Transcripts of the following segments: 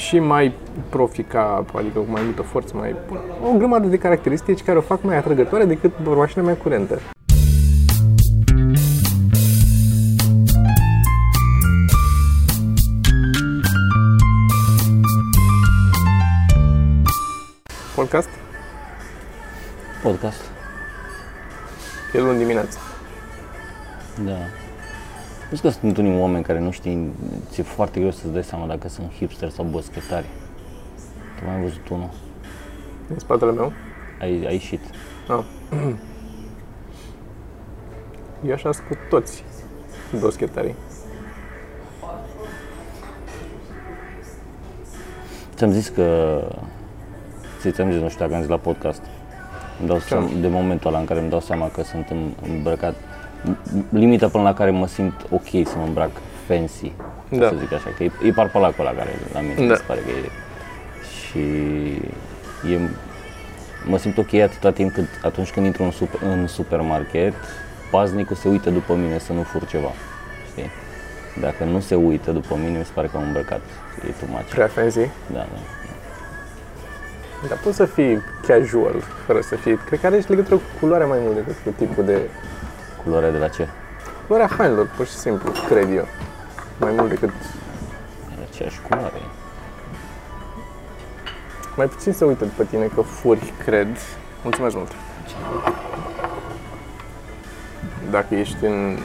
și mai profica, adică cu mai multă forță, mai o grămadă de caracteristici care o fac mai atrăgătoare decât o mașină mai curentă. Podcast? Podcast. E luni dimineață. Da. Nu că sunt unii oameni care nu știi, ți-e foarte greu să-ți dai seama dacă sunt hipster sau boschetari. Tu mai ai văzut unul? În spatele meu? Ai, ai ieșit. Ah. Eu așa sunt cu toți boschetarii. Ți-am zis că... Ți-am zis, nu știu dacă am zis la podcast. Îmi dau seama, de momentul ăla în care îmi dau seama că sunt în- îmbrăcat limita până la care mă simt ok să mă îmbrac fancy, ca Da. să zic așa, că e, e parpalacul ăla care la mine Da. mi se pare că e și e, mă simt ok atâta timp cât atunci când intru în, super, în supermarket, paznicul se uită după mine să nu fur ceva, știi? Dacă nu se uită după mine, mi se pare că am îmbrăcat, e too much. Prea fancy. Da, da. Dar poți să fii casual, fără să fii... Cred că are și legătură cu culoarea mai mult decât cu tipul de... Culoarea de la ce? Culoarea hainelor, pur și simplu, cred eu. Mai mult decât... E aceeași culoare. Mai puțin se uită după tine că furi, cred. Mulțumesc mult. Dacă ești în...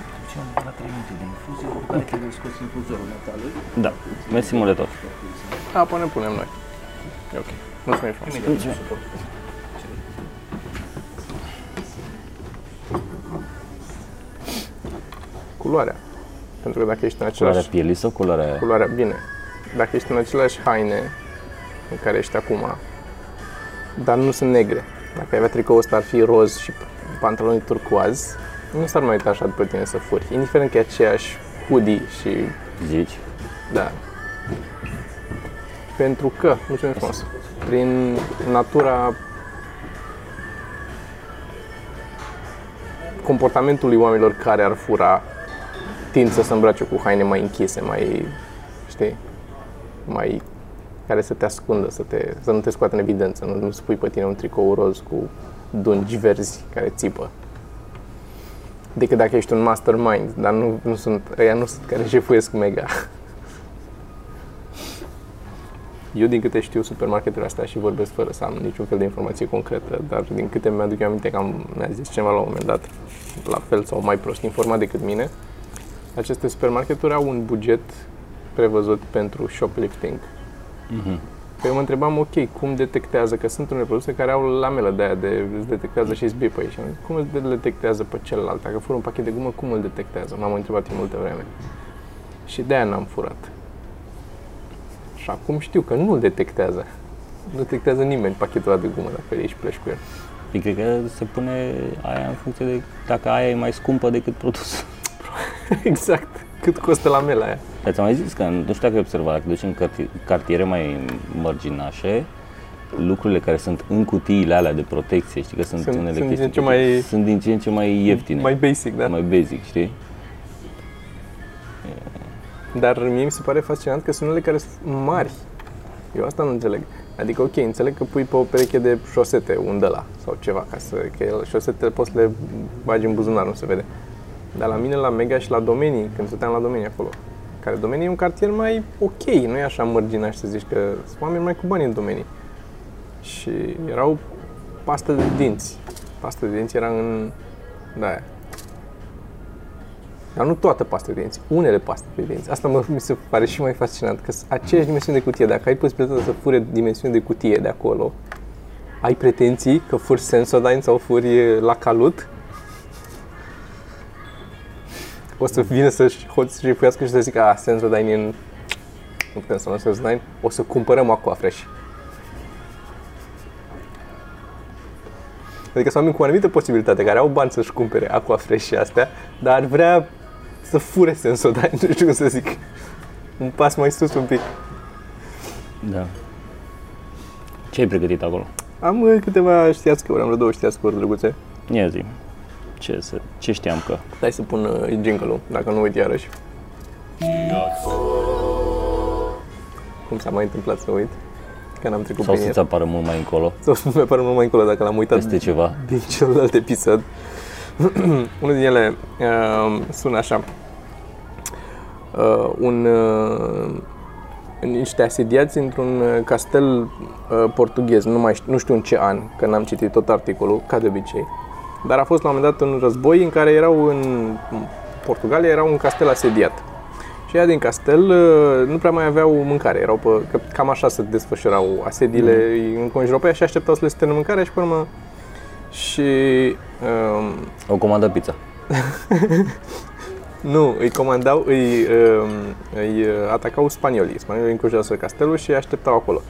La 3 minute de infuzie, cu care trebuie scos infuzorul metalului. Da, mersi mult de tot. Apă ne punem noi. E ok. Mulțumim frumos. Culoarea. Pentru că dacă ești în Culoarea același... pielii sau culoarea... Culoarea, bine. Dacă ești în aceleași haine în care ești acum, dar nu sunt negre. Dacă ai avea tricoul ăsta ar fi roz și pantaloni turcoaz, nu s-ar mai uita așa după tine să furi. Indiferent că e aceeași hoodie și Zici? da. Pentru că, mulțumim frumos, prin natura comportamentului oamenilor care ar fura, tind să se îmbrace cu haine mai închise, mai, știi, mai care să te ascundă, să, te, să nu te scoată în evidență, nu, nu spui pe tine un tricou roz cu dungi verzi care țipă. Decât dacă ești un mastermind, dar nu, nu sunt, ăia nu sunt care jefuiesc mega. Eu, din câte știu, supermarketurile astea și vorbesc fără să am niciun fel de informație concretă, dar din câte mi-aduc eu aminte că am, mi-a zis cineva la un moment dat, la fel sau mai prost informat decât mine, aceste supermarketuri au un buget prevăzut pentru shoplifting. Păi eu mă întrebam, ok, cum detectează, că sunt unele produse care au lamelă de aia, de, îți detectează și zbi pe aici. Cum îl detectează pe celălalt? Dacă fur un pachet de gumă, cum îl detectează? M-am întrebat în multă vreme. Și de aia n-am furat. Și acum știu că nu îl detectează. Nu detectează nimeni pachetul ăla de gumă dacă îl iei și pleci cu el. Păi cred că se pune aia în funcție de dacă aia e mai scumpă decât produsul. exact. Cât costă lamela aia? Ți-am mai zis că, nu știu dacă ai observat, dacă duci în carti- cartiere mai mărginașe, lucrurile care sunt în cutiile alea de protecție, știi că sunt, Sunt- unele sunt din chestii ce mai- sunt din ce în ce mai ieftine, Mai basic, da? mai basic, știi? Dar mie mi se pare fascinant că sunt unele care sunt mari. Eu asta nu înțeleg. Adică, ok, înțeleg că pui pe o pereche de șosete un de la sau ceva, ca să, că el- șosetele poți să le bagi în buzunar, nu se vede. Dar la mine, la Mega și la Domenii, când stăteam la Domenii acolo, care Domenii e un cartier mai ok, nu e așa mărginaș să zici că sunt oameni mai cu bani în Domenii. Și erau pastă de dinți. Pasta de dinți era în... Da, aia. Dar nu toată pasta de dinți, unele paste de dinți. Asta mă, mi se pare și mai fascinant, că sunt aceeași dimensiune de cutie. Dacă ai posibilitatea să furi dimensiune de cutie de acolo, ai pretenții că furi Sensodyne sau furi la calut, o să vină să-și hoți și și să zică, a, Sensodyne e în... Nu putem să luăm Sensodyne, o să cumpărăm Aqua Fresh. Adică sunt oameni cu o anumită posibilitate, care au bani să-și cumpere Aqua Fresh și astea, dar ar vrea să fure Sensodyne, nu știu cum să zic. Un pas mai sus un pic. Da. Ce ai pregătit acolo? Am uh, câteva știați-uri, am vreo două știați-uri drăguțe. Ia zi. Ce, să, ce știam că? Hai să pun uh, jingle-ul, dacă nu uit iarăși. cum s-a mai întâmplat să uit, că n-am trecut Sau prin să-ți el. apară mult mai încolo, Sau să mi apară mult mai încolo dacă l-am uitat peste ceva. din celălalt episod. Unul din ele uh, sună așa. Uh, un, uh, niște asediați într-un uh, castel uh, portughez, nu, mai știu, nu știu în ce an, că n-am citit tot articolul, ca de obicei. Dar a fost la un moment dat un război în care erau în Portugalia, era un castel asediat. Și ea din castel uh, nu prea mai aveau mâncare, erau pe, că cam așa se desfășurau asediile, mm. înconjurau pe ea și așteptau să le stea mâncare și pe urmă și um, O comandă pizza. nu, îi comandau, îi, um, îi uh, atacau spaniolii. Spaniolii înconjuraseră castelul și îi așteptau acolo.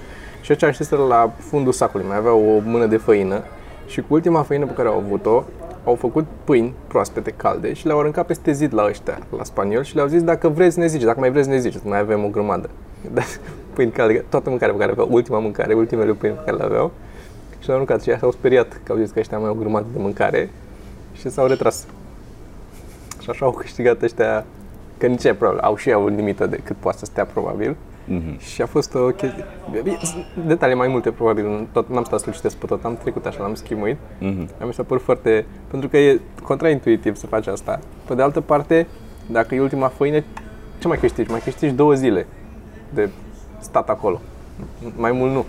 Și aceea așteseră la fundul sacului, mai aveau o mână de făină și cu ultima făină pe care au avut-o, au făcut pâini proaspete, calde și le-au aruncat peste zid la ăștia, la spanioli și le-au zis dacă vreți ne ziceți, dacă mai vreți ne ziceți, mai avem o grămadă. Dar pâini calde, toată mâncarea pe care aveau, ultima mâncare, ultimele pâini pe care le aveau și le-au aruncat și ea s-au speriat că au zis că ăștia mai au o grămadă de mâncare și s-au retras. Și așa au câștigat ăștia, că nici ei probabil au și ei o limită de cât poate să stea probabil. Mhm. Și a fost o chestie, detalii mai multe probabil, tot, n-am stat să-l citesc pe tot, am trecut așa, l-am schimuit. Mhm. Mi s-a părut foarte, pentru că e contraintuitiv să faci asta. Pe de altă parte, dacă e ultima făină, ce mai câștigi? Mai câștigi două zile de stat acolo. Mai mult nu.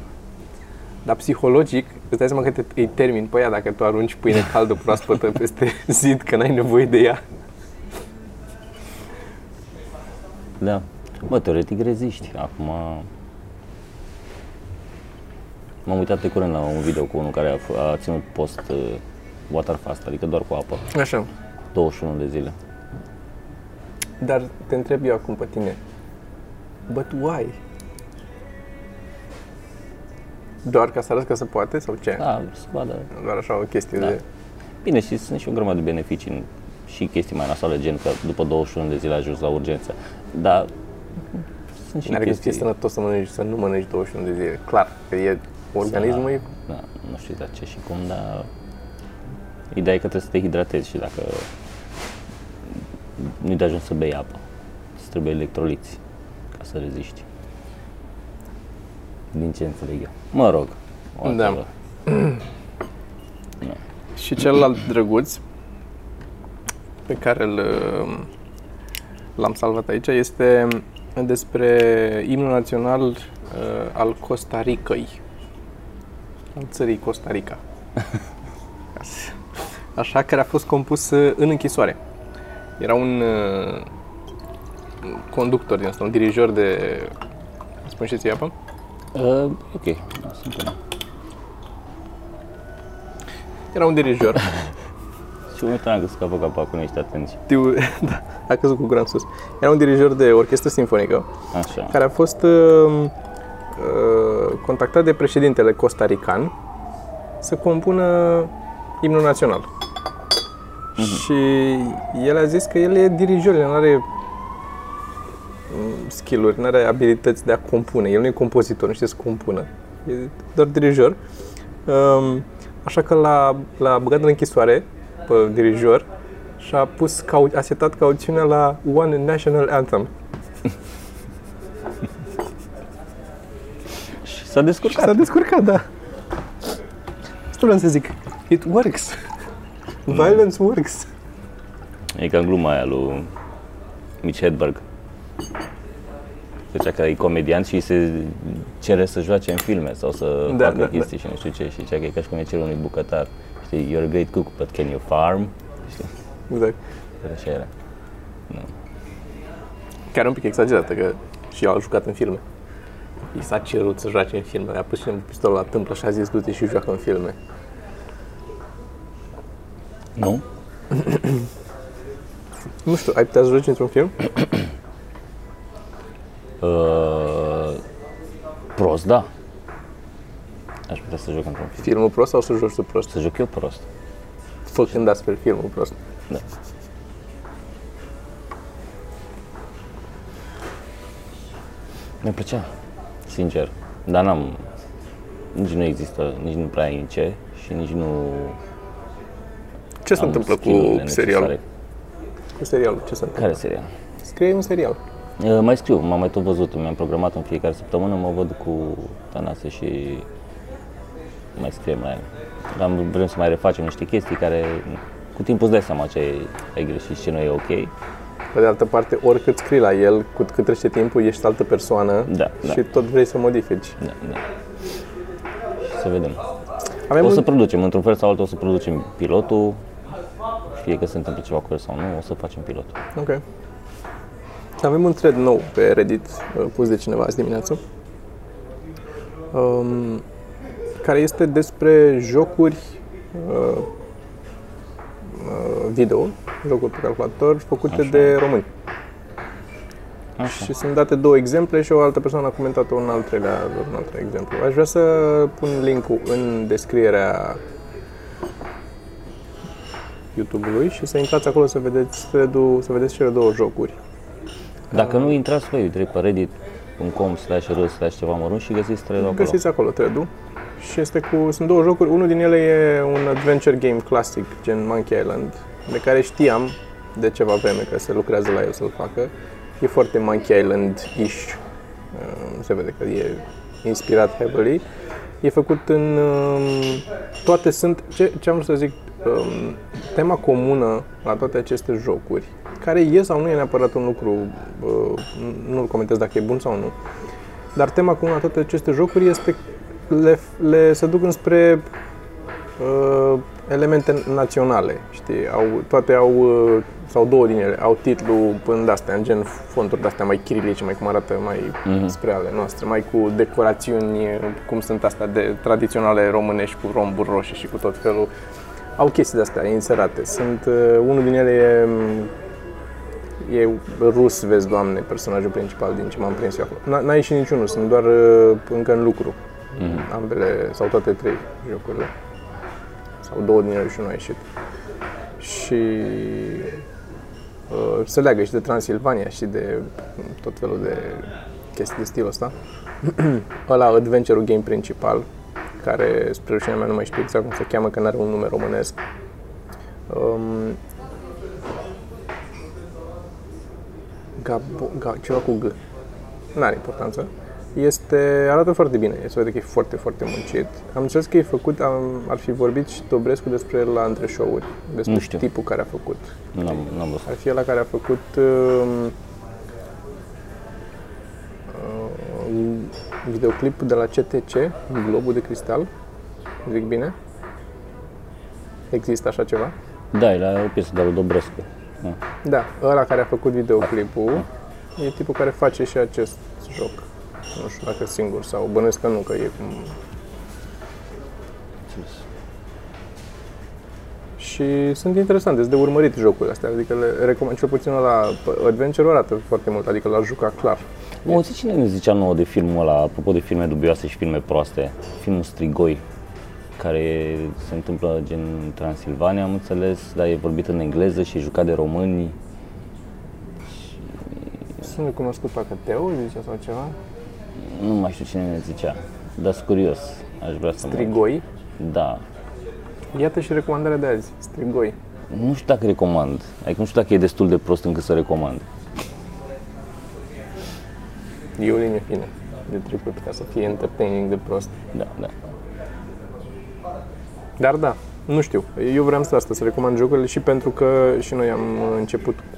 Dar psihologic, îți dai seama că te, îi termin pe ea dacă tu arunci pâine caldă proaspătă peste zid, că n-ai nevoie de ea. Da. Bă, teoretic reziști. Acum... M-am uitat de curând la un video cu unul care a, f- a ținut post uh, water fast, adică doar cu apă, Așa. 21 de zile. Dar te întreb eu acum pe tine. But why? Doar ca să arăți că se poate sau ce? Da, să vadă. Doar așa o chestie Da. de... Bine, și sunt și o grămadă de beneficii în- și chestii mai nasoale, gen că după 21 de zile ajungi la urgență. Dar sunt și N-are cum să fie chestii... sănătos să mănânci, să nu mănânci 21 de zile. Clar, că e organismul e... Da, nu știu exact ce și cum, dar ideea e că trebuie să te hidratezi și dacă nu-i de ajuns să bei apă, îți trebuie electroliți ca să reziști. Din ce înțeleg eu. Mă rog. o Da. altă- Și celălalt drăguț pe care îl, uh, l-am salvat aici este despre imnul național uh, al Costa Ricăi, al țării Costa Rica. Așa, care a fost compus uh, în închisoare. Era un uh, conductor din asta, un dirijor de... Spune și ție apă? Uh, ok, da, sunt bine. Era un dirijor. Și momentan că scapă capacul, nu ești atenți. Știu, da, a căzut cu gran sus. Era un dirijor de orchestră sinfonică Așa. care a fost uh, uh, contactat de președintele costarican să compună imnul național. Și el a zis că el e dirijor, el nu are mm, skill-uri, nu are abilități de a compune. El nu e compozitor, nu știe să compună. E doar dirijor. Um, așa că l-a, l-a băgat în închisoare pe dirijor și a pus cau- a setat cauțiunea la One National Anthem. Și s-a Și descurcat. s-a descurcat, da. Asta vreau să zic. It works. Violence works. E ca în gluma aia lui Mitch Hedberg. Zicea că e comediant și se cere să joace în filme sau să Da, facă da, chestii și nu știu ce. Și zicea că e ca și cum e cel unui bucătar. Știi, you're a great cook, but can you farm? Știi, Exact. așa era. Chiar un pic exagerată, că și eu am jucat în filme. I s-a cerut să joace în filme, a pus și un pistol la tâmplă și a zis du-te și joacă în filme. Nu? Nu știu, ai putea să joci într-un film? Uh, prost, da. Aș putea să joc într-un film. Filmul prost sau să joci tu prost? Să joc eu prost. Făcând astfel filmul prost. Da. Mi-a plăcea, sincer. Dar n-am... Nici nu există, nici nu prea ai în ce și nici nu Ce se am întâmplă skill-urile cu serialul? necesare. Cu serialul, ce se întâmplă? Care serial? Scrie un serial. Uh, Mai scriu, m-am mai tot văzut, mi-am programat în fiecare săptămână, mă văd cu Tanase și mai scriem la el. Dar vrem să mai refacem niște chestii care cu timpul îți dai seama ce ai greșit și ce nu e ok. Pe de altă parte, oricât scrii la el, cu cât trece timpul, ești altă persoană Da, da. și tot vrei să modifici. Da, da. Să vedem. Avem O un... să producem, într-un fel sau altul o să producem pilotul, fie că se întâmplă ceva cu el sau nu, o să facem pilotul. Ok. Avem un thread nou pe Reddit uh, pus de cineva azi dimineață um, care este despre jocuri uh, uh, video, jocuri pe calculator făcute Așa. de români. Așa. Și sunt date două exemple și o altă persoană a comentat un al treilea, un alt treilea exemplu. Aș vrea să pun linkul în descrierea YouTube-ului și să intrați acolo să vedeți thread-ul, să vedeți cele două jocuri. Dacă nu intrați voi direct pe reddit.com slash r slash ceva mărunt și găsiți thread acolo. Găsiți acolo thread și este cu, sunt două jocuri, unul din ele e un adventure game clasic, gen Monkey Island, de care știam de ceva vreme că se lucrează la el să-l facă. E foarte Monkey Island-ish, Uh, se vede că e inspirat heavily. E făcut în... um, Toate sunt... Ce, ce am vrut să zic? um, Tema comună la toate aceste jocuri, care e sau nu e neapărat un lucru, uh, nu-l comentez dacă e bun sau nu, dar tema comună la toate aceste jocuri este le, le se duc înspre uh, elemente naționale, știi? Au, toate au, uh, sau două din ele, au titlu în de-astea, în gen fonturi de-astea mai chirilice, mai cum arată mai Mhm. spre ale noastre, mai cu decorațiuni, uh, cum sunt astea de tradiționale românești, cu romburi roșii și cu tot felul. Au chestii de-astea inserate. Sunt, uh, unul din ele e E rus, vezi, doamne, personajul principal din ce m-am prins eu acolo. N- N-a ieșit niciunul, sunt doar uh, încă în lucru. Mhm. Ambele, sau toate trei jocurile. Sau două din ele și nu a ieșit. Și uh, se leagă și de Transilvania și de tot felul de chestii de stilul ăsta. Ăla, adventure game principal, care spre rușinea mea nu mai știu exact cum se cheamă, că nu are un nume românesc. Um, Gabo, ga, ceva cu G. N-are importanță. Este, arată foarte bine, se vede că e foarte, foarte muncit. Am înțeles că e făcut, am, ar fi vorbit și Dobrescu despre el la între show-uri, despre Nu știu. tipul care a făcut. N-am, n-am văzut. Ar fi ăla care a făcut um, uh, videoclipul de la CTC, Globul de Cristal, zic bine? Există așa ceva? Da, e la o piesă de la Dobrescu. Da. Da, ăla care a făcut videoclipul e tipul care face și acest joc. Nu știu dacă singur sau bănuiesc că nu, că e cum... Și sunt interesante, sunt de urmărit jocurile astea, adică le recomand cel puțin la Adventure arată foarte mult, adică l-a jucat clar. Mă, auzi, cine ne zicea nouă de filmul ăla, apropo de filme dubioase și filme proaste, filmul Strigoi, care se întâmplă gen în Transilvania, am înțeles, dar e vorbit în engleză și e jucat de români. Sunt cunoscut pe Teo, zice, sau ceva. Nu mai știu cine ne zicea, dar sunt curios, aș vrea să mă... Strigoi. Da. Iată și recomandarea de azi, Strigoi. Nu știu dacă recomand, adică nu știu dacă e destul de prost încât să recomand. E o linie fină de trecut ca să fie entertaining de prost. Da, da. Dar da, nu știu. Eu vreau să asta, să recomand jocurile și pentru că și noi am început uh,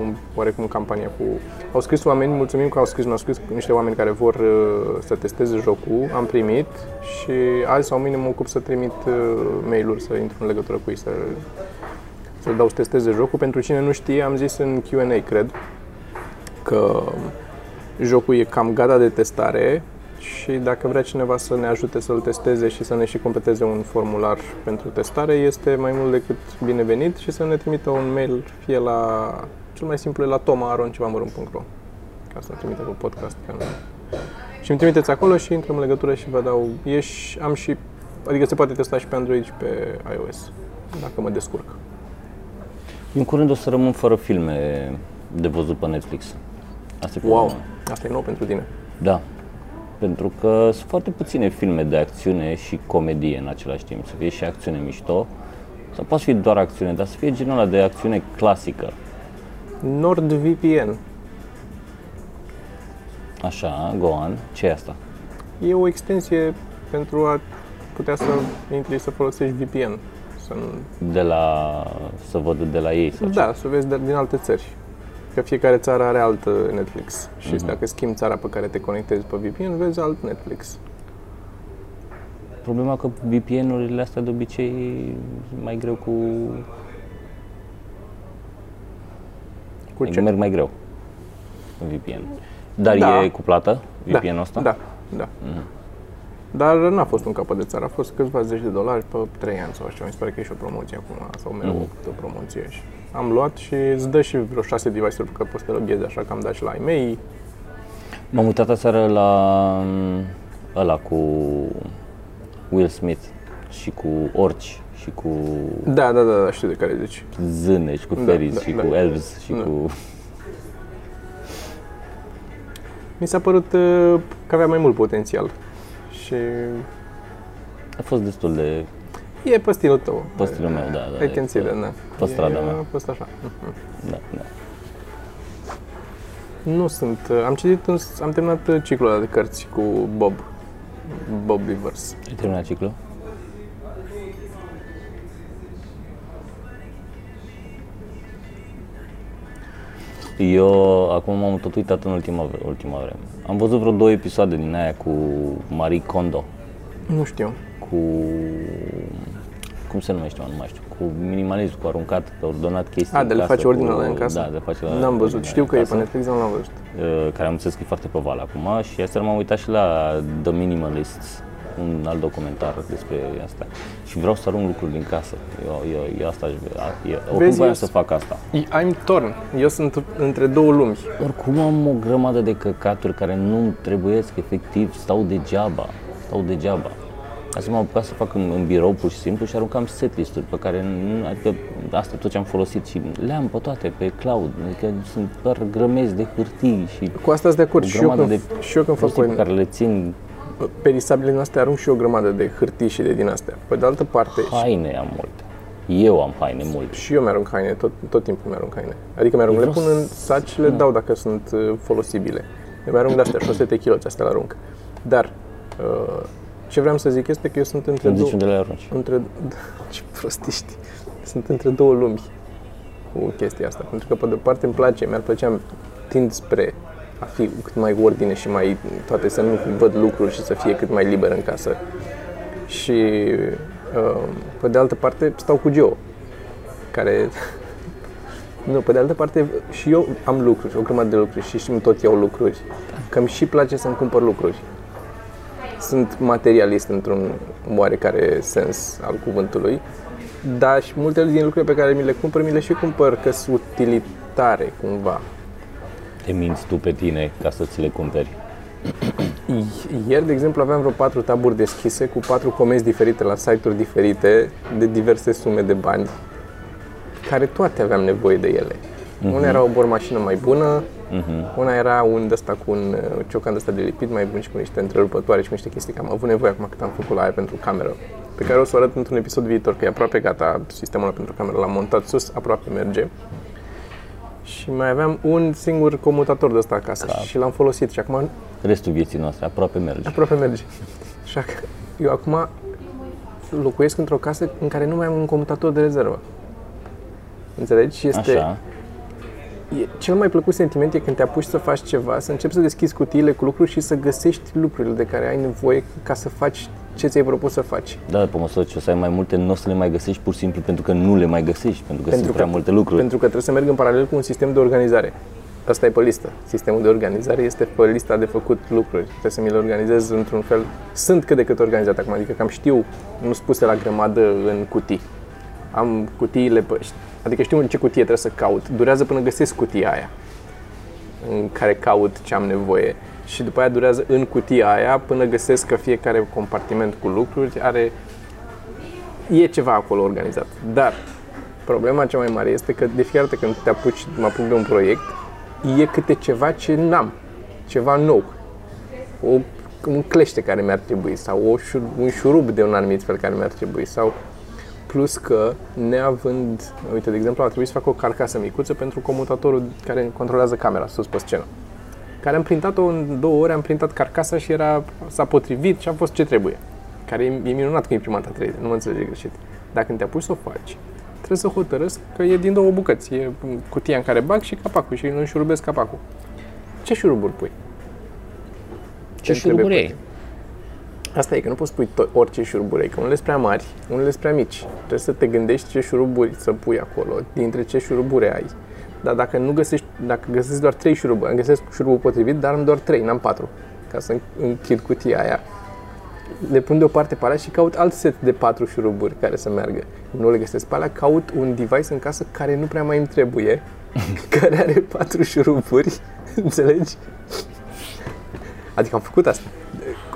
un, oarecum campania cu... Au scris oameni, mulțumim că au scris, ne-au scris niște oameni care vor uh, să testeze jocul, am primit și azi sau mâine mă ocup să trimit uh, mail-uri, să intru în legătură cu ei, să, să dau să testeze jocul. Pentru cine nu știe, am zis în Q&A, cred, că jocul e cam gata de testare și dacă vrea cineva să ne ajute să-l testeze și să ne și completeze un formular pentru testare, este mai mult decât binevenit și să ne trimită un mail fie la, cel mai simplu e la toma.ro ca să trimită pe podcast. Că nu. Și îmi trimiteți acolo și intrăm în legătură și vă dau, e și, am și, adică se poate testa și pe Android și pe iOS, dacă mă descurc. În curând o să rămân fără filme de văzut pe Netflix. Asta e Wow, problema. asta e nou pentru tine. Da. Pentru că sunt foarte puține filme de acțiune și comedie în același timp. Să fie și acțiune mișto, sau poate fi doar acțiune, dar să fie genul ăla de acțiune clasică. NordVPN. Așa, go on. Ce e asta? E o extensie pentru a putea să intri să folosești VPN. Să nu... De la, să văd de la ei sau ce? Da, să vezi de, din alte țări. Că fiecare țară are altă Netflix și Mhm. dacă schimbi țara pe care te conectezi pe VPN, vezi alt Netflix. Problema că VPN-urile astea de obicei e mai greu cu... Cu Adică ce? merg mai greu în VPN. Dar Da. e cu plată VPN-ul ăsta? Da, da. Dar n-a fost un capăt de țară, a fost câțiva zeci de dolari pe 3 ani sau așa. Mi se pare că e și o promoție acum, sau mereu Mhm. mm. o promoție. Și am luat și îți dă și vreo 6 device-uri pe care poți să te loghezi, așa că am dat și la ai mei. M-am uitat aseară la mm, ăla cu Will Smith și cu orci și cu Da, da, da, da știu de care zici. zâneș și cu Da, fairies da, și da. cu elves și Da. cu... Mi s-a părut uh, că avea mai mult potențial. Și A fost destul de e pe stilul tău. pe stilul meu, da, da. I can see that, da. Pe strada E, mea. A fost așa. Da, da. Nu sunt. uh, Am citit, un, am terminat uh, ciclul ăla de cărți cu Bob. Bob Rivers. Ai terminat ciclul? Eu acum m-am tot uitat în ultima, vre- ultima vreme. Am văzut vreo două episoade din aia cu Marie Kondo, Nu știu. cu... Cum se numește, mă, nu mai știu, cu minimalism, cu aruncat, pe ordonat chestii A, în de le casă, face ordine cu- la în casă? Da, de face la N-am văzut. ordine Știu în că e pe casă. Netflix, dar nu l-am văzut. uh, care am înțeles că e foarte pe val acum și aseară m-am uitat și la The Minimalists, un alt documentar despre asta. Și vreau să arunc lucruri din casă. Eu, eu, eu asta aș vrea. Eu, oricum Vezi, voiam eu să fac asta. I'm torn. Eu sunt între două lumi. Oricum am o grămadă de căcaturi care nu trebuiesc efectiv, stau degeaba. Stau degeaba. Asta m-am apucat să fac în, în birou pur și simplu și aruncam setlist-uri pe care, nu, adică asta tot ce am folosit și le-am pe toate pe cloud, adică sunt doar grămezi de hârtii și Cu asta sunt de acord. o Și eu, grămadă când, de și eu când fac prostii pe o, care le țin perisabile noastre, arunc și eu o grămadă de hârtii și de din astea. Pe de altă parte, Haine am multe. Eu am haine multe. și eu mi-arunc haine, tot, tot timpul mi-arunc haine. Adică mi-arunc, le Eu pun vreau în saci și le dau dacă sunt uh, folosibile. Eu mi-arunc de astea, 600 kg, astea le arunc. Dar, uh, ce vreau să zic este că eu sunt între Îmi două... zici unde le arunci. Între... Ce prostiști. Sunt între două lumi cu chestia asta. Pentru că, pe de o parte, îmi place, mi-ar plăcea, tind spre a fi cât mai ordine și mai toate, să nu văd lucruri și să fie cât mai liber în casă. Și, uh, pe de altă parte, stau cu Geo, care... Nu, pe de altă parte, și eu am lucruri, o grămadă de lucruri și îmi tot iau lucruri. Că îmi și place să-mi cumpăr lucruri sunt materialist într-un oarecare sens al cuvântului, dar și multe din lucrurile pe care mi le cumpăr, mi le și cumpăr că sunt utilitare cumva. Te minți tu pe tine ca să ți le cumperi. I- Ieri, de exemplu, aveam vreo patru taburi deschise cu patru comenzi diferite la site-uri diferite de diverse sume de bani, care toate aveam nevoie de ele. Una era o bormașină mai bună, una era un ăsta cu un uh, ciocan ăsta de lipit mai bun și cu niște întrerupătoare și cu niște chestii, că am avut nevoie acum cât am făcut la aia pentru cameră, pe care o să o arăt într-un episod viitor, că e aproape gata sistemul ăla pentru cameră, l-am montat sus, aproape merge. Și mai aveam un singur comutator de ăsta acasă și l-am folosit și acum Restul vieții noastre aproape merge. aproape merge. Așa că eu acum locuiesc într-o casă în care nu mai am un comutator de rezervă. Înțelegi? Și este, Așa. E, cel mai plăcut sentiment e când te apuci să faci ceva, să începi să deschizi cutiile cu lucruri și să găsești lucrurile de care ai nevoie ca să faci ce ți-ai propus să faci. Da, pe măsură ce o să ai mai multe, nu o să le mai găsești pur și simplu pentru că nu le mai găsești, pentru că sunt prea multe lucruri. Pentru că trebuie să merg în paralel cu un sistem de organizare. Asta e pe listă. Sistemul de organizare este pe lista de făcut lucruri. Trebuie să mi le organizez într-un fel. Sunt cât de cât organizat acum, adică cam știu, nu sunt puse la grămadă în cutii. Am cutiile pe... Adică știu în ce cutie trebuie să caut. Durează până găsesc cutia aia în care caut ce am nevoie. Și după aia durează în cutia aia până găsesc că fiecare compartiment cu lucruri are e ceva acolo organizat. Dar problema cea mai mare este că de fiecare dată când te apuci, mă apuc de un proiect, e câte ceva ce n-am, ceva nou. O, un clește care mi-ar trebui sau o, șur, un șurub de un anumit fel care mi-ar trebui sau plus că neavând, uite, de exemplu, a trebuit să fac o carcasă micuță pentru comutatorul care controlează camera sus pe scenă. care am printat-o în două ore, am printat carcasa și era, s-a potrivit și a fost ce trebuie. Care e, e minunat cu imprimanta 3D, nu mă înțelege greșit. Dacă te apuci să o faci, trebuie să hotărăsc că e din două bucăți. E cutia în care bag și capacul și nu înșurubesc capacul. Ce șuruburi pui? Ce Te întrebe șuruburi pe ai? Tine. Asta e, că nu poți pui to- orice șuruburi ai, că unele sunt prea mari, unele sunt prea mici. Trebuie să te gândești ce șuruburi să pui acolo, dintre ce șuruburi ai. Dar dacă nu găsești, dacă găsești doar 3 șuruburi, am găsesc șurubul potrivit, dar am doar 3, n-am 4, ca să închid cutia aia. Le pun deoparte pe alea și caut alt set de 4 șuruburi care să meargă. Nu le găsesc pe alea, caut un device în casă care nu prea mai îmi trebuie, care are 4 șuruburi, înțelegi? Adică am făcut asta.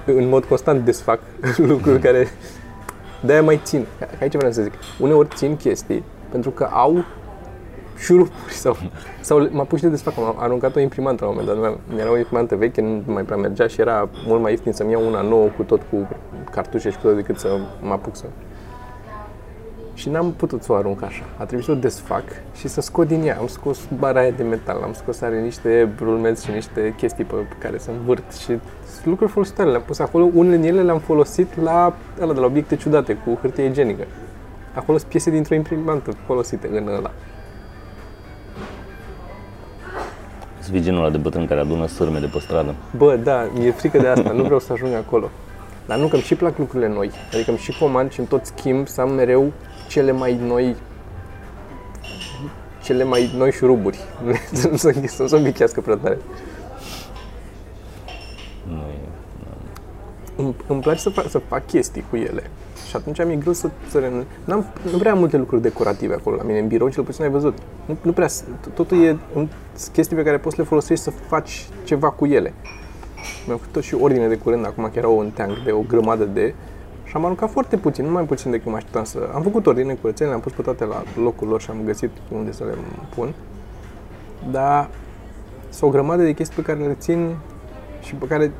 În mod constant desfac lucruri care de-aia mai țin. Aici vreau să zic. Uneori țin chestii pentru că au șurupuri sau, sau mă apuc și de desfac. Am aruncat o imprimantă la un moment dat. Era o imprimantă veche, nu mai prea mergea și era mult mai ieftin să-mi iau una nouă cu tot cu cartușe și cu tot decât să mă apuc să... Și n-am putut să o arunc așa. A trebuit să o desfac și să scot din ea. Am scos bara aia de metal, am scos are niște rulmenți și niște chestii pe care să învârt și sunt lucruri folositoare. Le-am pus acolo, unele din ele le-am folosit la, ăla, de la obiecte ciudate, cu hârtie igienică. Acolo sunt piese dintr-o imprimantă folosite în ăla. Să fii genul ăla de bătrân care adună sârme de pe stradă. Bă, da, mi-e frică de asta, nu vreau să ajung acolo. Dar nu, că îmi și plac lucrurile noi. Adică îmi și comand și îmi tot schimb să am mereu cele mai noi cele mai noi șuruburi. să nu se, să nu se îmbichească prea tare. Nu e... Îmi, îmi place să fac, să fac chestii cu ele. Și atunci mi-e greu să, să renunț. N-am, nu prea am multe lucruri decorative acolo la mine în birou, cel puțin ai văzut. Nu, nu prea, totul e sunt chestii pe care poți să le folosești să faci ceva cu ele. Mi-am făcut tot și ordine de curând, acum că erau în teanc de o grămadă de... Și am aruncat foarte puțin, nu mai puțin decât mă așteptam să... Am făcut ordine curățenie, le-am pus pe toate la locul lor și am găsit unde să le pun. Dar sunt o grămadă de chestii pe care le țin și pe care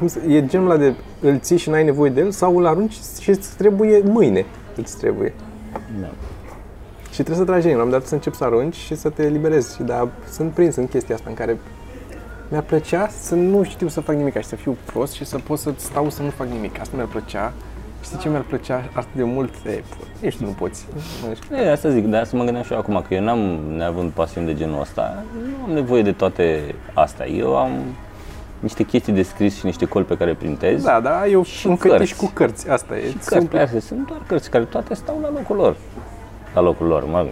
cum să, e genul ăla de îl ții și n-ai nevoie de el sau îl arunci și îți trebuie mâine. Îți trebuie. Da. Și trebuie să tragi la un dat să începi să arunci și să te eliberezi. Și da, sunt prins în chestia asta în care mi-ar plăcea să nu știu să fac nimic și să fiu prost și să pot să stau să nu fac nimic. Asta mi-ar plăcea. Știi ce mi-ar plăcea atât de mult? E, nici tu nu poți. Nu știu. E, asta zic, dar să mă gândeam și eu acum, că eu n-am, neavând pasiuni de genul ăsta, nu am nevoie de toate astea. Eu am niște chestii de scris și niște coli pe care printez. Da, da, eu Și un fetiș cărți. cu cărți. Asta e. și cărți, Simplu. pe astea sunt doar cărți care toate stau la locul lor. La locul lor, mă rog.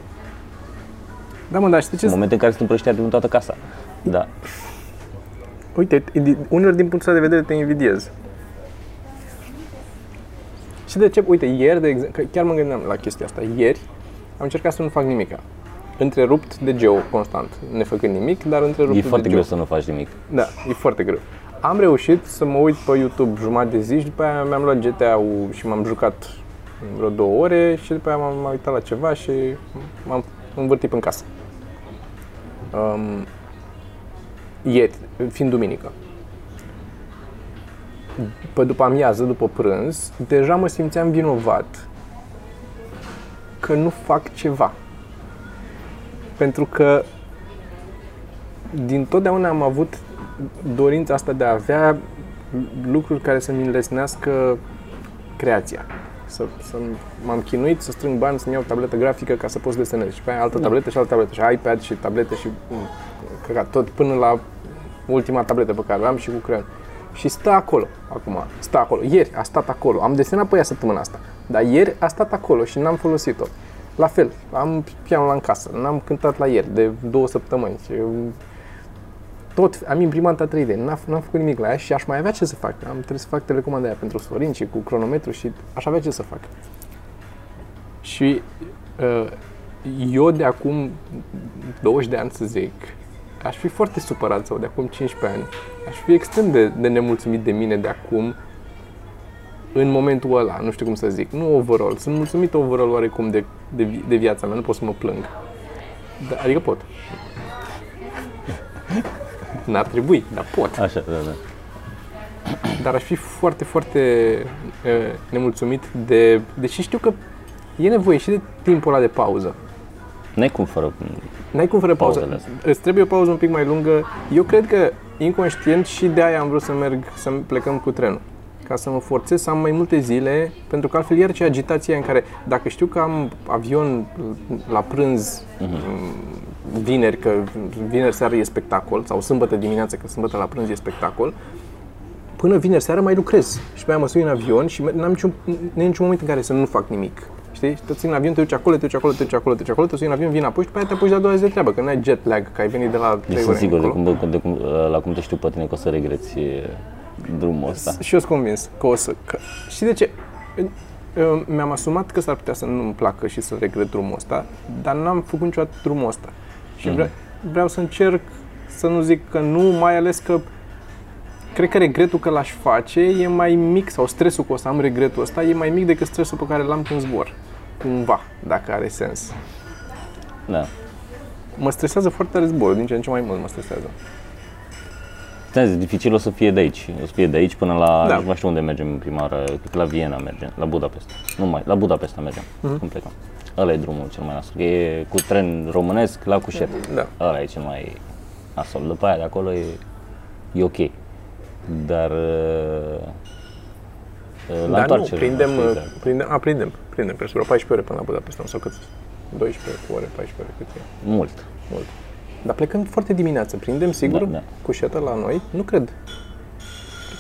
Da, mă, dar știi ce? În momentul în care sunt împrăștiate din toată casa. Da. Uite, uneori din punctul ăsta de vedere te invidiez. Și de ce? Uite, ieri, de exemplu, că chiar mă gândeam la chestia asta. Ieri am încercat să nu fac nimica. Întrerupt de geo constant, nefăcând nimic, dar întrerupt E de foarte geo. greu să nu faci nimic. Da, e foarte greu. Am reușit să mă uit pe YouTube jumătate de zi și după aia mi-am luat GTA-ul și m-am jucat vreo două ore și după aia m-am m-am uitat la ceva și m-am învârtit în casă. Um, ieri, fiind duminică. Pe după amiază, după prânz, deja mă simțeam vinovat că nu fac ceva. Pentru că din totdeauna am avut dorința asta de a avea lucruri care să-mi înlesnească creația. Să, să m-am chinuit să strâng bani, să-mi iau tabletă grafică ca să pot să desenez. Și pe aia altă tabletă și altă tabletă. Și iPad și tablete și mm, căcat, tot până la ultima tabletă pe care o am și cu creion. Și stă acolo, acum, stă acolo. Ieri a stat acolo, am desenat pe ea săptămâna asta. Dar ieri a stat acolo și n-am folosit-o. La fel, am pianul în casă, n-am cântat la ieri, de două săptămâni. Și tot, am imprimanta 3D, n-am, n-am făcut nimic la ea și aș mai avea ce să fac. Am trebuit să fac telecomanda aia pentru Sorin și cu cronometru și aș avea ce să fac. Și uh, eu de acum 20 de ani, să zic, aș fi foarte supărat sau de acum 15 ani, aș fi extrem de, de nemulțumit de mine de acum în momentul ăla, nu știu cum să zic, nu overall, sunt mulțumit overall oarecum de, de, vi- de viața mea, nu pot să mă plâng. Da, adică pot. N-ar trebui, dar pot. Așa, da, da. Dar aș fi foarte, foarte uh, nemulțumit de... Deși știu că e nevoie și de timpul ăla de pauză. N-ai cum fără... N-ai cum fără pauză. Pauzele astea. Îți trebuie o pauză un pic mai lungă. Eu cred că inconștient și de aia am vrut să merg, să plecăm cu trenul. Ca să mă forțez să am mai multe zile, pentru că altfel iar ce agitație în care, dacă știu că am avion la prânz vineri, că vineri seara e spectacol, sau sâmbătă dimineață, că sâmbătă la prânz e spectacol, până vineri seara mai lucrez. Și pe aia mă sui în avion și n-am niciun, n niciun moment în care să nu fac nimic. Știi? Și te ții în avion, te duci acolo, te duci acolo, te duci acolo, te duci acolo, te sui în avion, vin apoi și pe aia te apuci de a doua zi de treabă, că n-ai jet lag, că ai venit de la 3 Deci ore sunt sigur de încolo. cum, de cum, la cum te știu pe tine că o să regreți e, drumul ăsta. Și eu sunt convins că o să... Că, știi de ce? Eu Mi-am asumat că s-ar putea să nu-mi placă și să regret drumul ăsta, dar n-am făcut niciodată drumul ăsta. Și vreau, vreau să încerc să nu zic că nu, mai ales că cred că regretul că l-aș face e mai mic, sau stresul că o să am regretul ăsta e mai mic decât stresul pe care l-am când zbor. Cumva, dacă are sens. Da. Mă stresează foarte tare zborul, din ce în ce mai mult mă stresează. Ți-am zis, dificil o să fie de aici. O să fie de aici până la, Da. nici nu mai știu unde mergem în prima oară, cred că la Viena mergem, la Budapesta. Nu mai, la Budapesta mergem, Mhm. cum plecăm. Ăla e drumul cel mai nasol. E cu tren românesc la Cușet. Da. Ăla e cel mai nasol. După aia de acolo e, e ok. Dar uh, la Dar nu, întoarcere, prindem, știu exact. prindem, a, prindem, prindem pe vreo 14 ore până la Budapesta, sau cât? 12 ore, 14 ore, cât e? Mult. Mult. Dar plecăm foarte dimineață, prindem sigur Da, da. cu șetă la noi? Nu cred.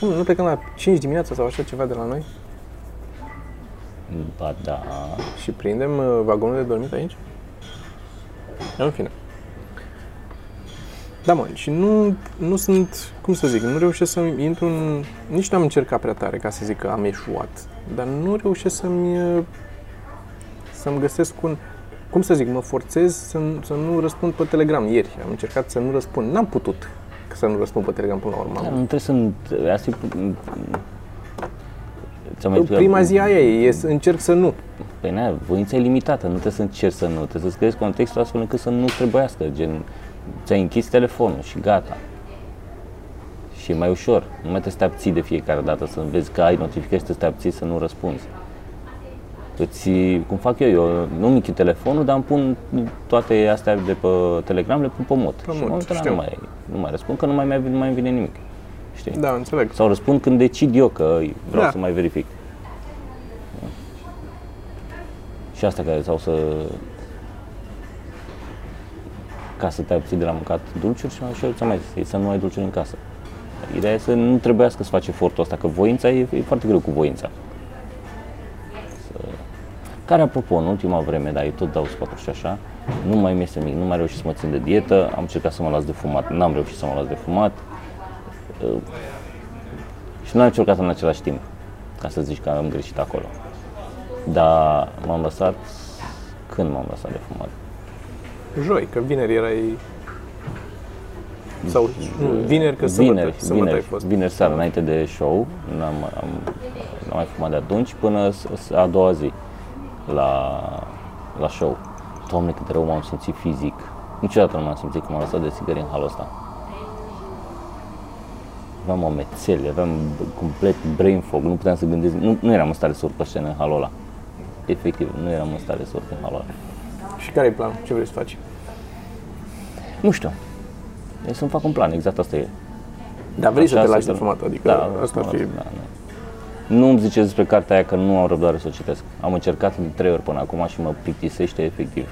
Cum, nu plecăm la 5 dimineața sau așa ceva de la noi? Ba da. Și prindem uh, vagonul de dormit aici? În fine. Da, mă, și nu, nu sunt, cum să zic, nu reușesc să intru în... Nici n-am încercat prea tare ca să zic că am eșuat, dar nu reușesc să-mi, uh, să-mi găsesc un... Cum să zic, mă forțez să, să nu răspund pe Telegram. Ieri am încercat să nu răspund. N-am putut să nu răspund pe Telegram până la urmă. Dar nu trebuie să... Asta e... Ți-am mai spus- Prima zi aia e, e, să încerc să nu. Păi na, voința e limitată, nu trebuie să încerci să nu, trebuie să creezi contextul astfel încât să nu trebuiască, gen, ți-ai închis telefonul și gata. Și e mai ușor, nu mai trebuie să te abții de fiecare dată, să vezi că ai notificări și să te abții să nu răspunzi. Îți, cum fac eu, eu nu închid telefonul, dar îmi pun toate astea de pe Telegram, le pun pe mod. și în mod, momentul ăla știu. nu mai, nu mai răspund, că nu mai, mi- nu mai vine nimic. Știi? Da, înțeleg. Sau răspund când decid eu că vreau Da. să mai verific. Și asta care sau să ca să te abții de la mâncat dulciuri și mai ușor ți-am mai zis, e să nu ai dulciuri în casă. Ideea e să nu trebuiască să faci efortul ăsta, că voința e, e foarte greu cu voința. Să... Care, apropo, în ultima vreme, dar eu tot dau sfaturi și așa, nu mai mi este mic, nu mai reușit să mă țin de dietă, am încercat să mă las de fumat, n-am reușit să mă las de fumat, Uh, și nu am încercat în același timp, ca să zici că am greșit acolo. Dar m-am lăsat, când m-am lăsat de fumat? Joi, că vineri erai... Sau nu, vineri, că sâmbătă, vineri, sâmbătă ai vineri, fost. vineri seara, înainte de show, n-am, am, n-am mai fumat de atunci până s- s- a doua zi la, la show. Doamne, cât de rău m-am simțit fizic. Niciodată nu m-am simțit că m-am lăsat de țigări în halul ăsta. Aveam amețeli, aveam b- complet brain fog, nu puteam să gândesc, nu, nu eram în stare să urc pe scenă în halul ăla. Efectiv, nu eram în stare să urc în halul ăla. Și care e planul? Ce vrei să faci? Nu știu. E să-mi fac un plan, exact asta e. Dar vrei să Așa te lași se- de fumat, adică da, asta ar fi... Da, da. Nu îmi ziceți despre cartea aia că nu am răbdare să o citesc. Am încercat de trei ori până acum și mă plictisește efectiv.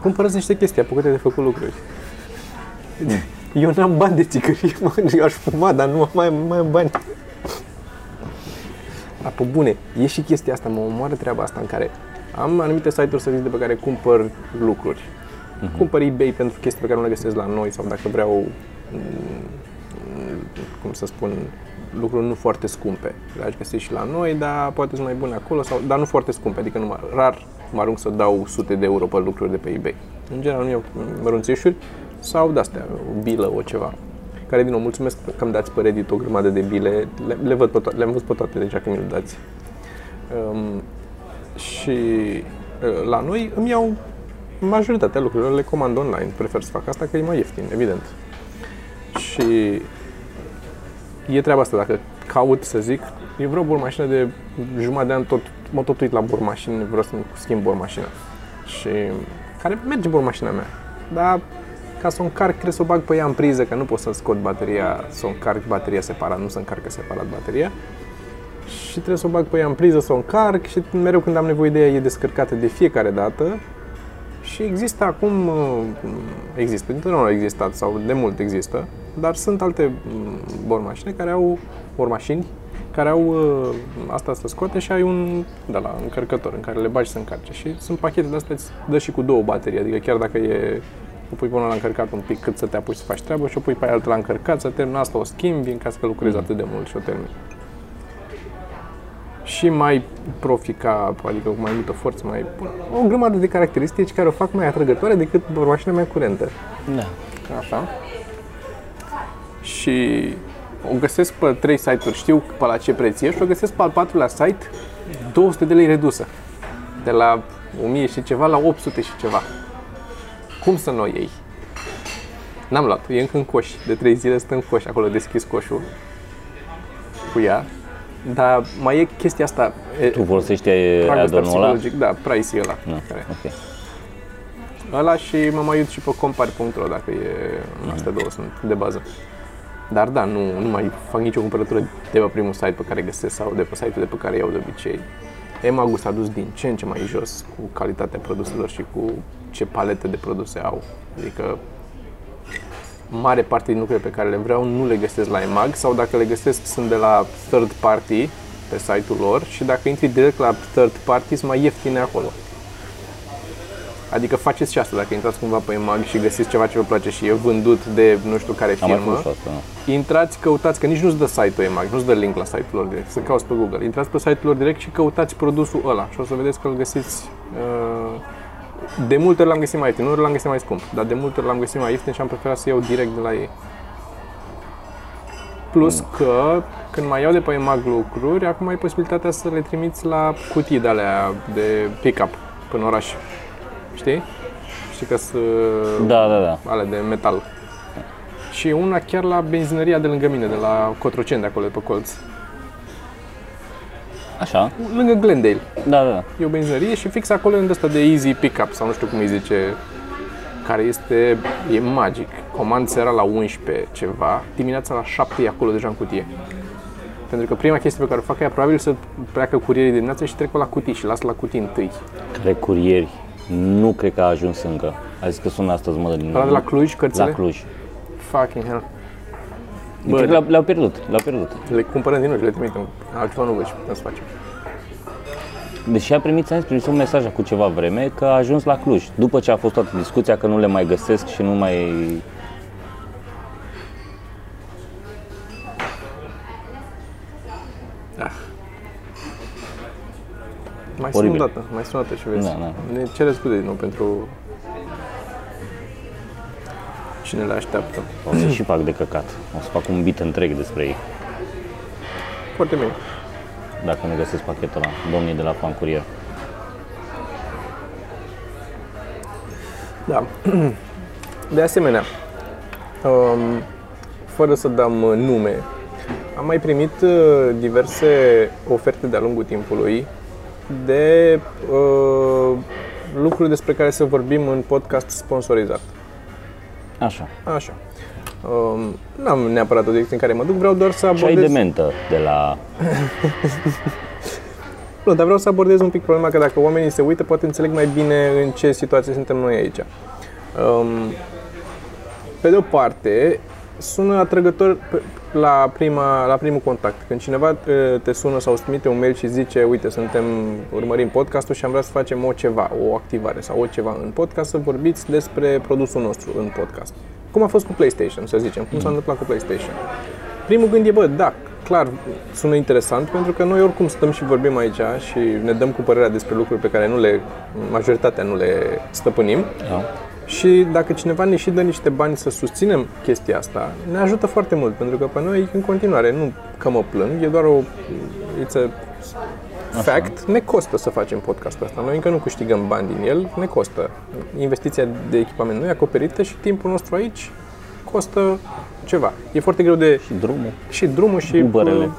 Cumpărăți niște chestii, apucă-te de făcut lucruri. Eu n-am bani de țigărie, mă, eu aș fuma, dar nu mai, mai am bani. A, pe bune, e și chestia asta, mă omoară treaba asta în care am anumite site-uri să de pe care cumpăr lucruri. Cumpăr eBay pentru chestii pe care nu le găsesc la noi sau dacă vreau, mm, cum să spun, lucruri nu foarte scumpe. Le-aș găsi și la noi, dar poate sunt mai bune acolo, sau, dar nu foarte scumpe, adică nu mă, rar mă arunc să dau sute de euro pe lucruri de pe eBay. În general nu iau mărunțișuri sau de-astea, o bilă, o ceva. Care, din nou, mulțumesc că îmi dați pe Reddit o grămadă de bile, le, le văd pe to- le-am văzut pe toate deja că mi le dați. Um, și uh, la noi îmi iau majoritatea lucrurilor, le comand online. Prefer să fac asta că e mai ieftin, evident. Și e treaba asta, dacă caut să zic, eu vreau bormașină de jumătate de an, tot, mă tot uit la bormașini, vreau să schimb bormașina. Și care merge bormașina mea, dar ca să o încarc trebuie să o bag pe ea în priză, că nu pot să scot bateria, să o încarc bateria separat, nu să încarcă separat bateria. Și trebuie să o bag pe ea în priză, să o încarc și mereu când am nevoie de ea e descărcată de fiecare dată. Și există acum, uh, există, întotdeauna au existat sau de mult există, dar sunt alte mm, bormașini care au, bormașini, care au uh, asta să scoate și ai un, de la încărcător în care le bagi să încarce. Și sunt pachete de astea, îți dă și cu două baterii, adică chiar dacă e o pui până la încărcat un pic cât să te apuci să faci treabă și o pui pe altă la încărcat, să termin asta, o schimbi în caz că lucrezi mm. atât de mult și o termin. Și mai profica, adică cu mai multă forță, mai o grămadă de caracteristici care o fac mai atrăgătoare decât mașina mea curentă. Da. Așa. Și o găsesc pe trei site-uri, știu pe la ce preț e și o găsesc pe al patrulea site 200 de lei redusă. De la 1000 și ceva la 800 și ceva. Cum să nu o iei? N-am luat, e încă în coș. De trei zile stă în coș, acolo deschis coșul cu ea. Dar mai e chestia asta. Tu folosești add-on-ul ăla? Da, price ăla. No. Care. Ok. Ăla și mă mai uit și pe compare.ro dacă e, astea două sunt de bază. Dar da, nu, nu mai fac nicio cumpărătură de pe primul site pe care găsesc sau de pe site-ul de pe care iau de obicei. Emagul s-a dus din ce în ce mai jos cu calitatea produselor și cu ce palete de produse au. Adică mare parte din lucrurile pe care le vreau nu le găsesc la EMAG sau dacă le găsesc sunt de la third party pe site-ul lor și dacă intri direct la third party sunt mai ieftine acolo. Adică faceți și asta, dacă intrați cumva pe EMAG și găsiți ceva ce vă place și e vândut de nu știu care firmă, Am asta, nu? intrați, căutați, că nici nu-ți dă site-ul EMAG, nu-ți dă link la site-ul lor direct, să cauți pe Google. Intrați pe site-ul lor direct și căutați produsul ăla și o să vedeți că îl găsiți uh, de multe ori l-am găsit mai ieftin, nu l-am găsit mai scump, dar de multe ori l-am găsit mai ieftin și am preferat să iau direct de la ei. Plus mm. că când mai iau de pe EMAG lucruri, acum ai posibilitatea să le trimiți la cutii de alea de pick-up până oraș. Știi? Știi că sunt da, da, da. ale de metal. Și una chiar la benzinăria de lângă mine, de la Cotroceni, de acolo, de pe colț. Așa. Lângă Glendale. Da, da. E o benzinărie și fix acolo e ăsta de Easy Pickup sau nu știu cum îi zice, care este, e magic. Comand seara la 11 ceva, dimineața la 7 e acolo deja în cutie. Pentru că prima chestie pe care o fac e probabil să pleacă curierii dimineața și trec pe la cutii și las la cutii întâi. Care curieri? Nu cred că a ajuns încă. A zis că sună astăzi, mă, din Ăla de la Cluj, cărțile? La Cluj. Fucking hell. Bă, cred că le-au pierdut, le-au pierdut. Le cumpărăm din nou și le trimitem. Altceva nu văd ce putem să facem. Deși a primit, ți-am primit un mesaj cu ceva vreme că a ajuns la Cluj. După ce a fost toată discuția că nu le mai găsesc și nu mai... Da. Mai sun o dată, mai sun o dată și vezi. Da, da. Ne cere scuze din nou pentru cine le așteaptă. O să și fac de căcat. O să fac un bit întreg despre ei. Foarte bine. Dacă nu găsesc pachetul ăla, domnii de la Fan Courier. Da. De asemenea, um, fără să dăm nume, am mai primit uh, diverse oferte de-a lungul timpului de uh, lucruri despre care să vorbim în podcast sponsorizat. Așa. Așa. Um, n-am neapărat o direcție în care mă duc, vreau doar să abordez... Ceai de mentă de la... nu, dar vreau să abordez un pic problema că dacă oamenii se uită, poate înțeleg mai bine în ce situație suntem noi aici. Um, pe de o parte, sună atrăgător la, prima, la primul contact. Când cineva te sună sau îți trimite un mail și zice, uite, suntem, urmărim podcastul și am vrea să facem o ceva, o activare sau o ceva în podcast, să vorbiți despre produsul nostru în podcast. Cum a fost cu PlayStation, să zicem, cum s-a întâmplat cu PlayStation. Primul gând e, bă, da, clar, sună interesant, pentru că noi oricum stăm și vorbim aici și ne dăm cu părerea despre lucruri pe care nu le, majoritatea nu le stăpânim. Da. Și dacă cineva ne și dă niște bani să susținem chestia asta, ne ajută foarte mult, pentru că pe noi, în continuare, nu că mă plâng, e doar o it's a fact, ne costă să facem podcastul ăsta. Noi încă nu câștigăm bani din el, ne costă. Investiția de echipament nu e acoperită și timpul nostru aici costă ceva. E foarte greu de... Și drumul. Și drumul și Uberele. uh,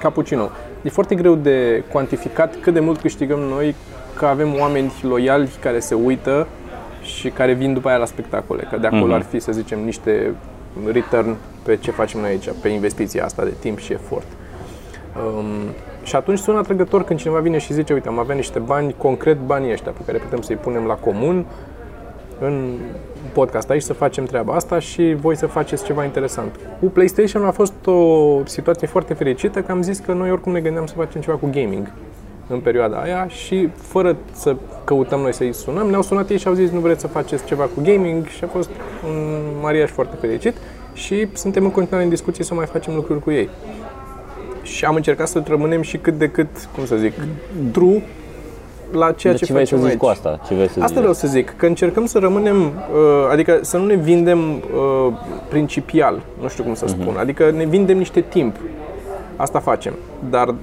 cappuccino. E foarte greu de cuantificat cât de mult câștigăm noi că avem oameni loiali care se uită și care vin după aia la spectacole. Că de acolo Mhm. ar fi, să zicem, niște return pe ce facem noi aici, pe investiția asta de timp și efort. Um, și atunci sună atrăgător când cineva vine și zice, uite, am avea niște bani, concret banii ăștia pe care putem să-i punem la comun în podcast aici să facem treaba asta și voi să faceți ceva interesant. Cu PlayStation a fost o situație foarte fericită că am zis că noi oricum ne gândeam să facem ceva cu gaming în perioada aia și fără să căutăm noi să-i sunăm, ne-au sunat ei și au zis nu vreți să faceți ceva cu gaming și a fost un mariaj foarte fericit și suntem în continuare în discuție să mai facem lucruri cu ei. Și am încercat să rămânem și cât de cât, cum să zic, true la ceea De ce ce vrei să facem zici aici. cu asta? Ce vrei să Asta zici? vreau să zic, că încercăm să rămânem, uh, adică să nu ne vindem uh, principial, nu știu cum să spun, adică ne vindem niște timp. Asta facem. Dar uh,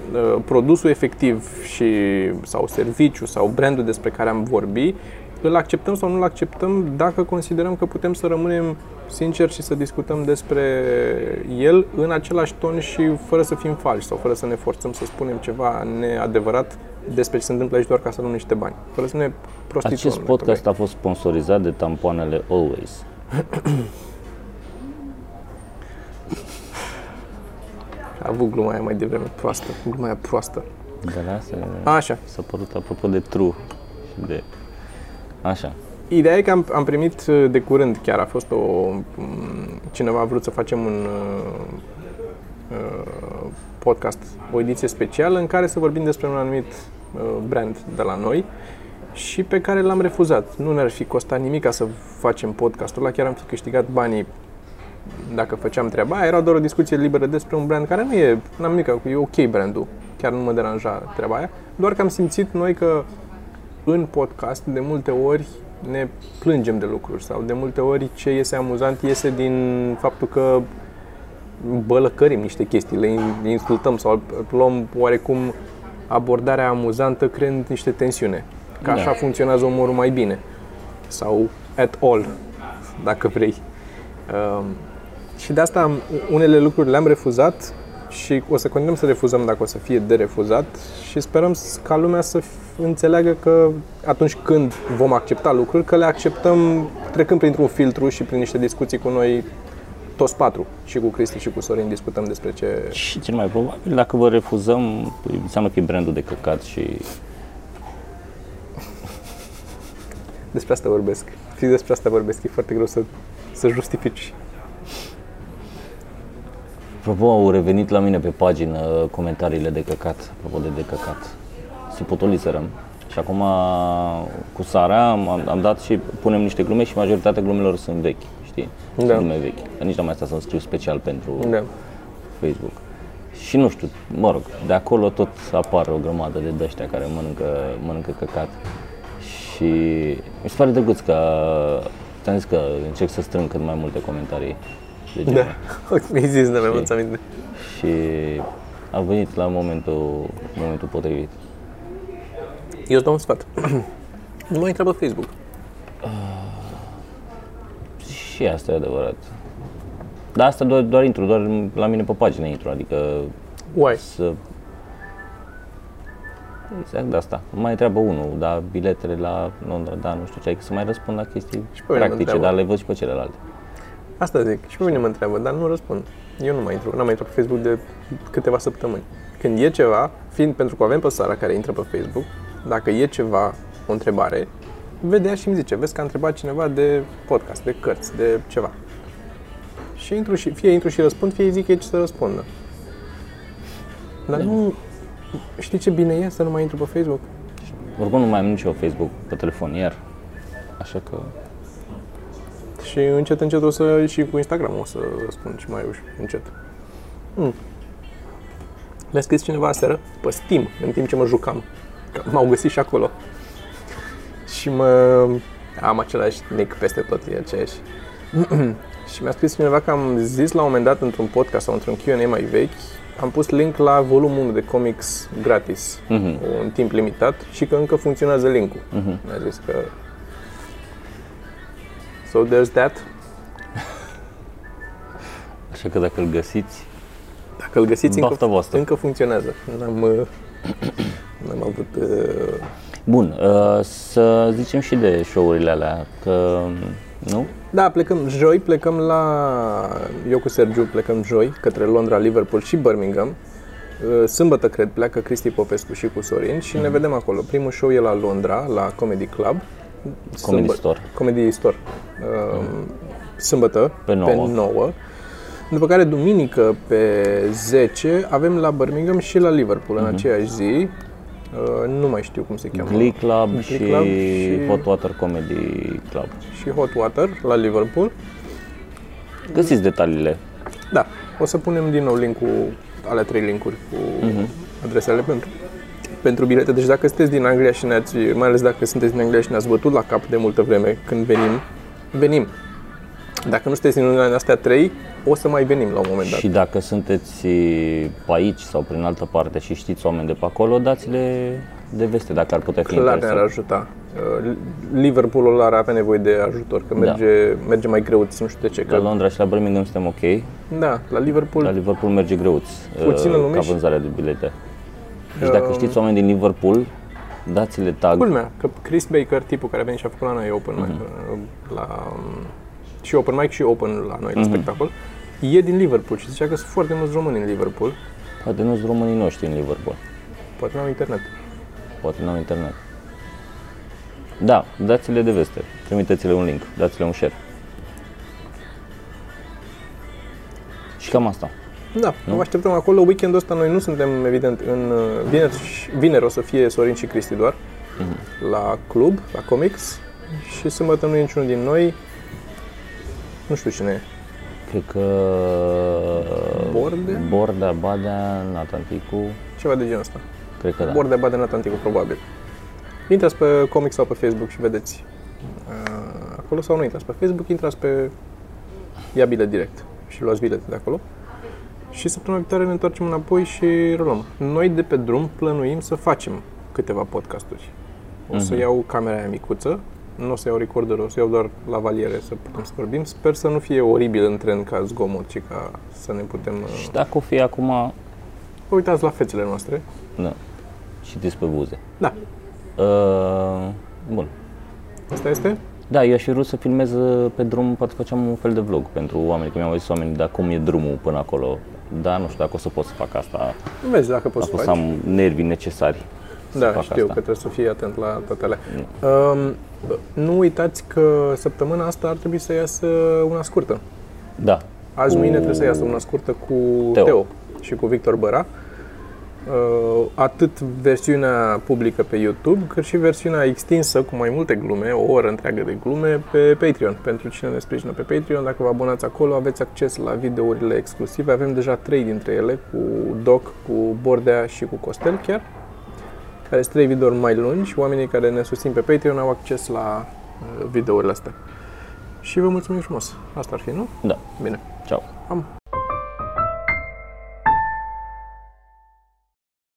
produsul efectiv și sau serviciu sau brandul despre care am vorbit, îl acceptăm sau nu îl acceptăm dacă considerăm că putem să rămânem sinceri și să discutăm despre el în același ton și fără să fim falși sau fără să ne forțăm să spunem ceva neadevărat despre ce se întâmplă aici doar ca să luăm niște bani. Fără să ne prostituăm. Acest dacă podcast a fost sponsorizat de tampoanele Always. A avut gluma aia mai devreme proastă. Gluma aia proastă. Dar asta Așa. s-a părut apropo de true și de... Așa. Ideea e că am, am primit uh, de curând, chiar a fost o... m, Cineva a vrut să facem un uh, uh, podcast, o ediție specială în care să vorbim despre un anumit uh, brand de la noi și pe care l-am refuzat. Nu ne-ar fi costat nimic ca să facem podcastul ăla, chiar am fi câștigat banii dacă făceam treaba aia. Era doar o discuție liberă despre un brand care nu e, n-am nimic, cu- e ok brandul, chiar nu mă deranja treaba aia, doar că am simțit noi că în podcast de multe ori ne plângem de lucruri sau de multe ori ce iese amuzant iese din faptul că bălăcărim niște chestii, le in- insultăm sau luăm oarecum abordarea amuzantă creând niște tensiune. Că Da. așa funcționează umorul mai bine. Sau at all, dacă vrei. Um, și de asta am, unele lucruri le-am refuzat și o să continuăm să refuzăm dacă o să fie de refuzat și sperăm s- ca lumea să f- înțeleagă că atunci când vom accepta lucruri, că le acceptăm trecând printr-un filtru și prin niște discuții cu noi toți patru. Și cu Cristi și cu Sorin discutăm despre ce... Și cel mai probabil, dacă vă refuzăm, păi, înseamnă că e brandul de căcat și Despre asta vorbesc. Fix despre asta vorbesc. E foarte greu să, să justifici. Apropo, au revenit la mine pe pagină comentariile de căcat, apropo de de căcat. Se potoliserăm. Și acum cu Sara am, am- am dat și punem niște glume și majoritatea glumelor sunt vechi, știi? Sunt Da. glume vechi. Dar nici n-am mai stat să scriu special pentru Da. Facebook. Și nu știu, mă rog, de acolo tot apar o grămadă de dăștia care mănâncă, mănâncă căcat. Și mi se pare drăguț că ți-am zis că încerc să strâng cât mai multe comentarii de genul. Da. Mi-ai zis, da, mi-am adus aminte. Și a venit la momentul, momentul potrivit. Eu îți dau un sfat. nu mai intră pe Facebook. Și asta e adevărat. Dar asta doar, doar intru, doar la mine pe pagină intru, adică Why? să... Exact de asta. Mai întreabă unul, da, biletele la Londra, da, nu știu ce, adică să mai răspund la chestii Și pe mine mă practice, întreabă. dar le văd și pe celelalte. Asta zic. Și pe mine mă întreabă, dar nu răspund. Eu nu mai intru. N-am mai intrat pe Facebook de câteva săptămâni. Când e ceva, fiind pentru că o avem pe Sara care intră pe Facebook, dacă e ceva, o întrebare, vedea și îmi zice, vezi că a întrebat cineva de podcast, de cărți, de ceva. Și intru și, fie intru și răspund, fie îi zic ei ce să răspundă. Dar nu... Știi ce bine e să nu mai intru pe Facebook? Oricum nu mai am nici eu Facebook pe telefon iar, așa că Și încet, încet o să și cu Instagram o să răspund și mai ușor, încet. Hmm. Mi-a scris cineva aseară pe Steam, în timp ce mă jucam. Că m-au găsit și acolo. Și mă... Am același nick peste tot, e aceeași. și mi-a scris cineva că am zis la un moment dat într-un podcast sau într-un Q&A mai vechi, am pus link la volumul 1 de comics gratis, Mhm. un timp limitat și că încă funcționează linkul. Mhm. Mi-a zis că So there's that. Așa că dacă îl găsiți, Dacă îl găsiți, Baftă încă, voastră. încă funcționează. N-am, uh, n-am avut... uh, Bun, uh, să zicem și de show-urile alea, că nu? Da, plecăm joi, plecăm la... Eu cu Sergiu plecăm joi către Londra, Liverpool și Birmingham. Uh, Sâmbătă, cred, pleacă Cristi Popescu și cu Sorin și ne vedem acolo. Primul show e la Londra, la Comedy Club. Comedy Sâmbă- Store. Comedy Store. Uh, Sâmbătă, Pe nouă. pe 9. După care, duminică, pe 10, avem la Birmingham și la Liverpool în aceeași zi. Uh, nu mai știu cum se cheamă. Glee Club, Glee și, Club și- Hot Water Comedy Club. Și Hot Water la Liverpool. Găsiți detaliile. Da, o să punem din nou linkul, ale trei linkuri cu adresele pentru, pentru bilete. Deci dacă sunteți din Anglia și ne-ați, mai ales dacă sunteți din Anglia și ne-ați bătut la cap de multă vreme când venim, venim. Dacă nu sunteți din una din astea trei, o să mai venim la un moment dat. Și dacă sunteți pe aici sau prin altă parte și știți oameni de pe acolo, dați-le de veste dacă ar putea fi Clar ne-ar interesat. ajuta. Uh, Liverpoolul ar avea nevoie de ajutor, că merge, merge mai greuț, nu știu de ce. La Că, Londra și la Birmingham suntem ok, da, la Liverpool la Liverpool merge greuț Puțină uh, lume ca și- vânzarea de bilete. Deci dacă Um, știți oameni din Liverpool, dați-le tag. Culmea, că Chris Baker, tipul care a venit și a făcut la noi open mic, la, um, și open mic și open la noi la spectacol, e din Liverpool și zicea că sunt foarte mulți români în Liverpool, Poate nu sunt românii noștri în Liverpool. poate n-au internet. Poate n-au internet. Da, dați-le de veste. Trimiteți-le un link, dați-le un share. Și cam asta. Da, nu? vă așteptăm acolo. Weekendul ăsta noi nu suntem, evident, în uh, vineri, și- vineri o să fie Sorin și Cristi doar la club, la comics și sâmbătă nu e niciunul din noi. Nu știu cine e. Cred că... Bordea? Bordea, Badea, Natanticu, Ceva de genul ăsta. cred că da. Bordea Baden Atlanticul, probabil. Intrați pe comic sau pe Facebook și vedeți uh, acolo sau nu intrați pe Facebook, intrați pe ia bilet direct și luați bilete de acolo. Și săptămâna viitoare ne întoarcem înapoi și reluăm. Noi de pe drum plănuim să facem câteva podcasturi. O să iau camera aia micuță, nu o să iau recorder, o să iau doar la valiere să putem să vorbim. Sper să nu fie oribil în tren ca zgomot, ci ca să ne putem... uh, Și dacă o fi acum, Vă uitați la fețele noastre. da, citiți pe buze. Da, Uh, bun. asta este. Da, eu aș fi vrut să filmez uh, pe drum, poate facem un fel de vlog pentru oameni, că mi-au zis oamenii, dar cum e drumul până acolo. Da, nu știu dacă o să pot să fac asta. Vezi dacă poți să Dacă o faci. să am nervii necesari. să Da, fac știu asta. că trebuie să fii atent la toate alea. Um, nu uitați că săptămâna asta ar trebui să iasă una scurtă. Da, Azi, Cu- mâine trebuie să iasă una scurtă cu Teo, Teo. și cu Victor Băra. Uh, atât versiunea publică pe YouTube, cât și versiunea extinsă cu mai multe glume, o oră întreagă de glume, pe Patreon. Pentru cine ne sprijină pe Patreon, dacă vă abonați acolo, aveți acces la videourile exclusive. Avem deja trei dintre ele, cu Doc, cu Bordea și cu Costel chiar, care sunt trei videouri mai lungi. Oamenii care ne susțin pe Patreon au acces la uh, videourile astea. Și vă mulțumim frumos. Asta ar fi, nu? da. Bine. Ciao. Am.